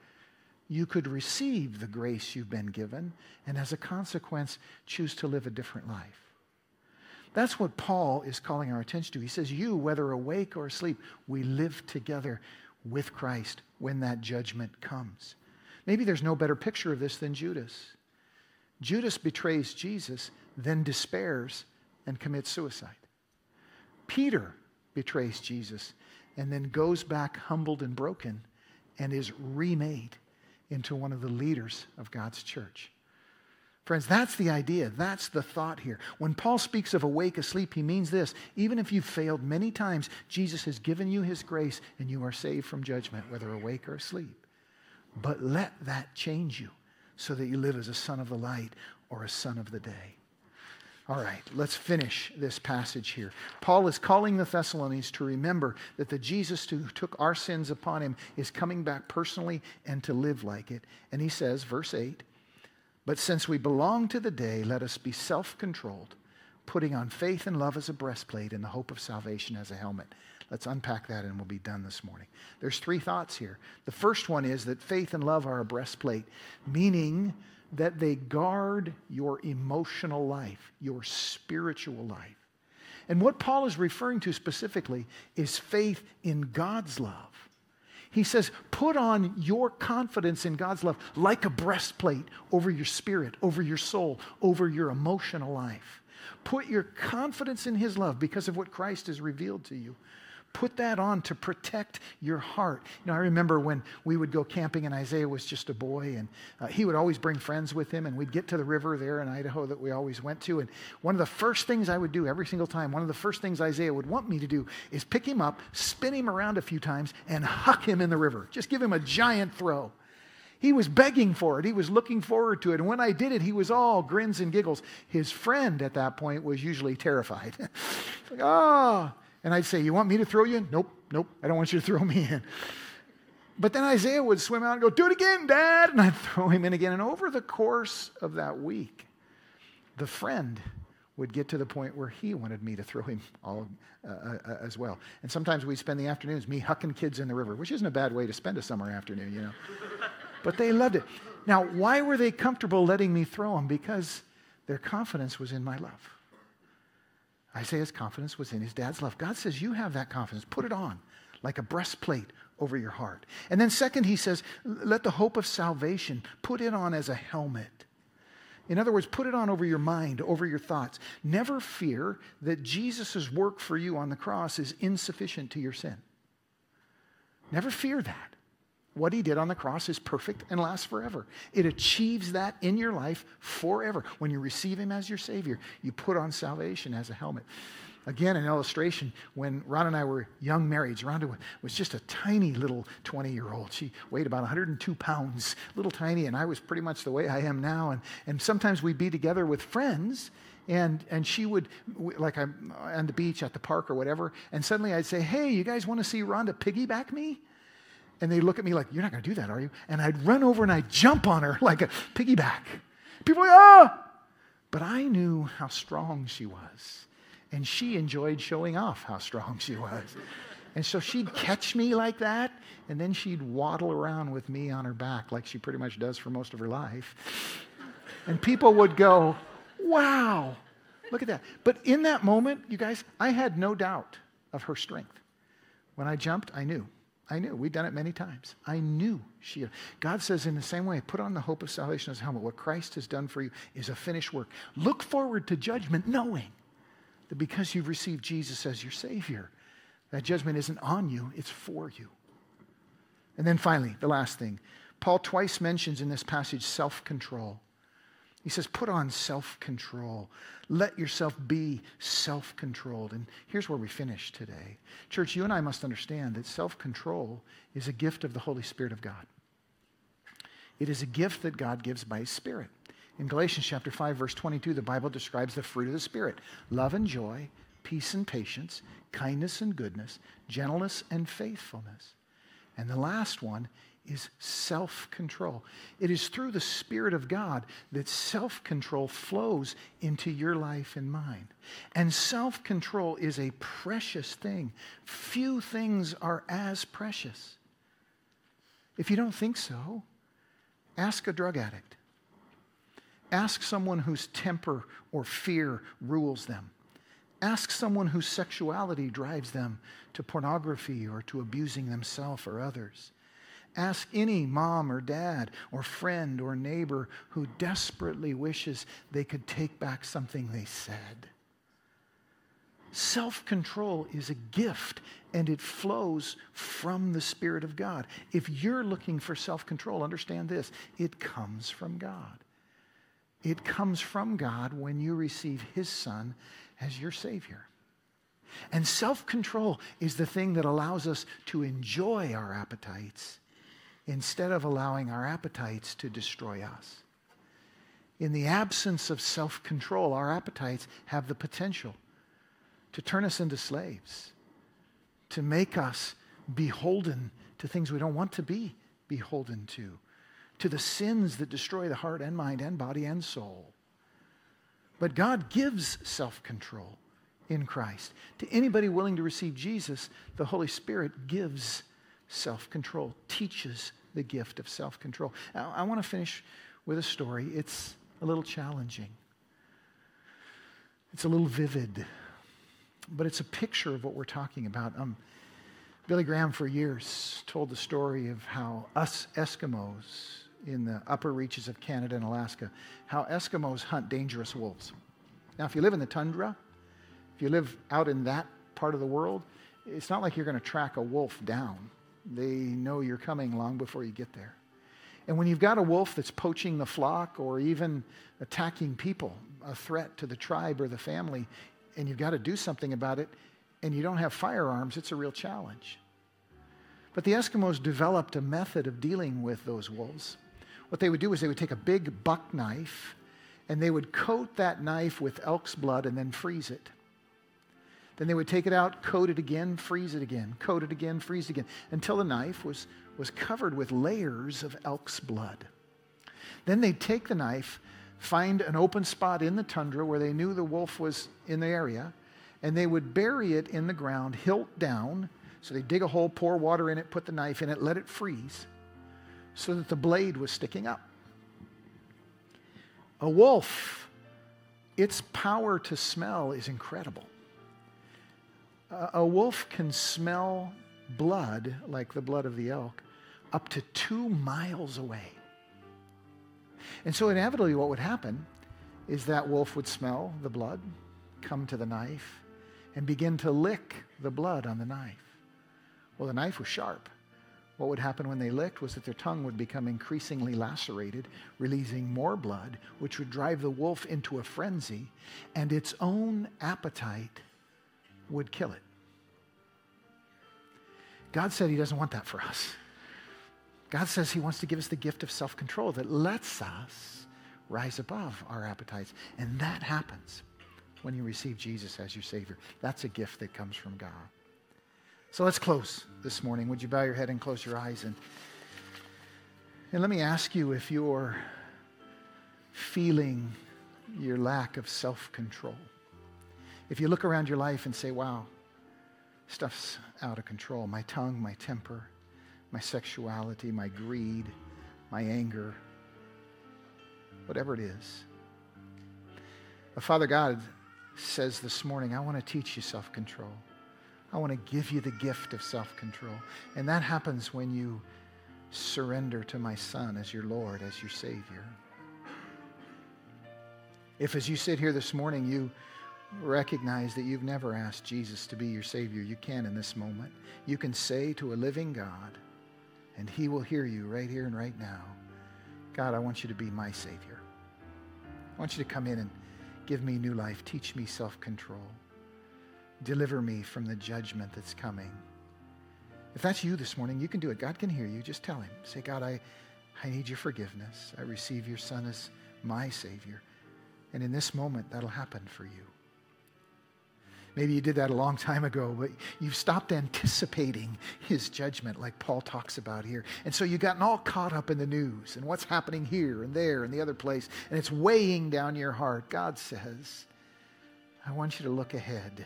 you could receive the grace you've been given and as a consequence choose to live a different life. That's what Paul is calling our attention to. He says, You, whether awake or asleep, we live together with Christ when that judgment comes. Maybe there's no better picture of this than Judas. Judas betrays Jesus, then despairs and commits suicide. Peter betrays Jesus and then goes back humbled and broken and is remade into one of the leaders of God's church. Friends, that's the idea. That's the thought here. When Paul speaks of awake, asleep, he means this. Even if you've failed many times, Jesus has given you his grace and you are saved from judgment, whether awake or asleep. But let that change you so that you live as a son of the light or a son of the day. All right, let's finish this passage here. Paul is calling the Thessalonians to remember that the Jesus who took our sins upon him is coming back personally and to live like it. And he says, verse 8, But since we belong to the day, let us be self controlled, putting on faith and love as a breastplate and the hope of salvation as a helmet. Let's unpack that and we'll be done this morning. There's three thoughts here. The first one is that faith and love are a breastplate, meaning that they guard your emotional life, your spiritual life. And what Paul is referring to specifically is faith in God's love. He says, put on your confidence in God's love like a breastplate over your spirit, over your soul, over your emotional life. Put your confidence in His love because of what Christ has revealed to you. Put that on to protect your heart. You know, I remember when we would go camping and Isaiah was just a boy, and uh, he would always bring friends with him, and we'd get to the river there in Idaho that we always went to. And one of the first things I would do every single time, one of the first things Isaiah would want me to do is pick him up, spin him around a few times, and huck him in the river. Just give him a giant throw. He was begging for it. He was looking forward to it. And when I did it, he was all grins and giggles. His friend at that point was usually terrified. like, oh, and I'd say, You want me to throw you in? Nope, nope, I don't want you to throw me in. But then Isaiah would swim out and go, Do it again, Dad. And I'd throw him in again. And over the course of that week, the friend would get to the point where he wanted me to throw him all uh, uh, uh as well. And sometimes we'd spend the afternoons me hucking kids in the river, which isn't a bad way to spend a summer afternoon, you know. but they loved it. Now, why were they comfortable letting me throw them? Because their confidence was in my love. Isaiah's confidence was in his dad's love. God says, You have that confidence. Put it on like a breastplate over your heart. And then, second, he says, let the hope of salvation put it on as a helmet. In other words, put it on over your mind, over your thoughts. Never fear that Jesus' work for you on the cross is insufficient to your sin. Never fear that. What he did on the cross is perfect and lasts forever. It achieves that in your life forever. When you receive him as your Savior, you put on salvation as a helmet. Again, an illustration when Ron and I were young marrieds, Rhonda was just a tiny little 20 year old. She weighed about 102 pounds, little tiny, and I was pretty much the way I am now. And, and sometimes we'd be together with friends, and, and she would, like I'm on the beach at the park or whatever, and suddenly I'd say, Hey, you guys want to see Rhonda piggyback me? And they look at me like, You're not going to do that, are you? And I'd run over and I'd jump on her like a piggyback. People were like, Ah! But I knew how strong she was. And she enjoyed showing off how strong she was. And so she'd catch me like that, and then she'd waddle around with me on her back, like she pretty much does for most of her life. And people would go, Wow, look at that. But in that moment, you guys, I had no doubt of her strength. When I jumped, I knew. I knew. We'd done it many times. I knew she. God says in the same way, put on the hope of salvation as a helmet. What Christ has done for you is a finished work. Look forward to judgment, knowing that because you've received Jesus as your Savior, that judgment isn't on you, it's for you. And then finally, the last thing Paul twice mentions in this passage self control. He says, put on self control. Let yourself be self controlled. And here's where we finish today. Church, you and I must understand that self control is a gift of the Holy Spirit of God. It is a gift that God gives by His Spirit. In Galatians chapter 5 verse 22 the Bible describes the fruit of the spirit: love and joy, peace and patience, kindness and goodness, gentleness and faithfulness. And the last one is self-control. It is through the spirit of God that self-control flows into your life and mine. And self-control is a precious thing. Few things are as precious. If you don't think so, ask a drug addict. Ask someone whose temper or fear rules them. Ask someone whose sexuality drives them to pornography or to abusing themselves or others. Ask any mom or dad or friend or neighbor who desperately wishes they could take back something they said. Self control is a gift and it flows from the Spirit of God. If you're looking for self control, understand this it comes from God. It comes from God when you receive His Son as your Savior. And self control is the thing that allows us to enjoy our appetites instead of allowing our appetites to destroy us. In the absence of self control, our appetites have the potential to turn us into slaves, to make us beholden to things we don't want to be beholden to, to the sins that destroy the heart and mind and body and soul. But God gives self control in Christ. To anybody willing to receive Jesus, the Holy Spirit gives self control, teaches the gift of self control. I, want to finish with a story. It's a little challenging, it's a little vivid, but it's a picture of what we're talking about. Um, Billy Graham, for years, told the story of how us Eskimos in the upper reaches of Canada and Alaska, how Eskimos hunt dangerous wolves. Now, if you live in the tundra, if you live out in that part of the world, it's not like you're going to track a wolf down. They know you're coming long before you get there. And when you've got a wolf that's poaching the flock or even attacking people, a threat to the tribe or the family, and you've got to do something about it, and you don't have firearms, it's a real challenge. But the Eskimos developed a method of dealing with those wolves. What they would do is they would take a big buck knife and they would coat that knife with elk's blood and then freeze it. Then they would take it out, coat it again, freeze it again, coat it again, freeze it again, until the knife was, was covered with layers of elk's blood. Then they'd take the knife, find an open spot in the tundra where they knew the wolf was in the area, and they would bury it in the ground, hilt down. So they dig a hole, pour water in it, put the knife in it, let it freeze so that the blade was sticking up. A wolf, its power to smell is incredible. A wolf can smell blood, like the blood of the elk, up to two miles away. And so, inevitably, what would happen is that wolf would smell the blood, come to the knife, and begin to lick the blood on the knife. Well, the knife was sharp. What would happen when they licked was that their tongue would become increasingly lacerated, releasing more blood, which would drive the wolf into a frenzy, and its own appetite would kill it. God said He doesn't want that for us. God says He wants to give us the gift of self control that lets us rise above our appetites. And that happens when you receive Jesus as your Savior. That's a gift that comes from God. So let's close this morning. Would you bow your head and close your eyes? And, and let me ask you if you're feeling your lack of self control. If you look around your life and say, wow, stuff's out of control my tongue, my temper, my sexuality, my greed, my anger, whatever it is. But Father God says this morning, I want to teach you self control. I want to give you the gift of self control. And that happens when you surrender to my Son as your Lord, as your Savior. If, as you sit here this morning, you recognize that you've never asked Jesus to be your Savior, you can in this moment. You can say to a living God, and He will hear you right here and right now God, I want you to be my Savior. I want you to come in and give me new life, teach me self control. Deliver me from the judgment that's coming. If that's you this morning, you can do it. God can hear you. Just tell him. Say, God, I, I need your forgiveness. I receive your Son as my Savior. And in this moment, that'll happen for you. Maybe you did that a long time ago, but you've stopped anticipating his judgment, like Paul talks about here. And so you've gotten all caught up in the news and what's happening here and there and the other place, and it's weighing down your heart. God says, I want you to look ahead.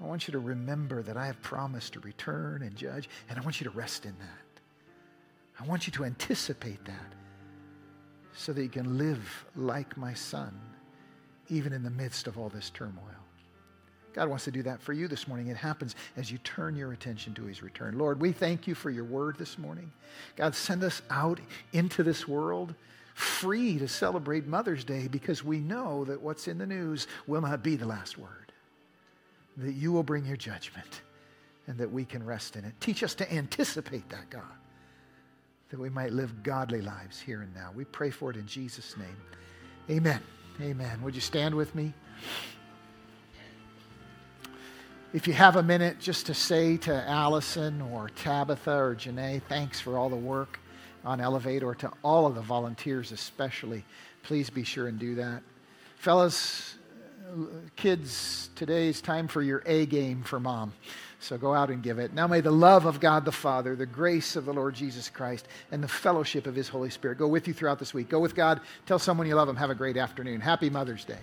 I want you to remember that I have promised to return and judge, and I want you to rest in that. I want you to anticipate that so that you can live like my son, even in the midst of all this turmoil. God wants to do that for you this morning. It happens as you turn your attention to his return. Lord, we thank you for your word this morning. God, send us out into this world free to celebrate Mother's Day because we know that what's in the news will not be the last word that you will bring your judgment and that we can rest in it. Teach us to anticipate that, God, that we might live godly lives here and now. We pray for it in Jesus' name. Amen. Amen. Would you stand with me? If you have a minute just to say to Allison or Tabitha or Janae, thanks for all the work on Elevate, or to all of the volunteers especially, please be sure and do that. Fellas, kids, today is time for your A game for mom. So go out and give it. Now may the love of God the Father, the grace of the Lord Jesus Christ, and the fellowship of his Holy Spirit go with you throughout this week. Go with God. Tell someone you love them. Have a great afternoon. Happy Mother's Day.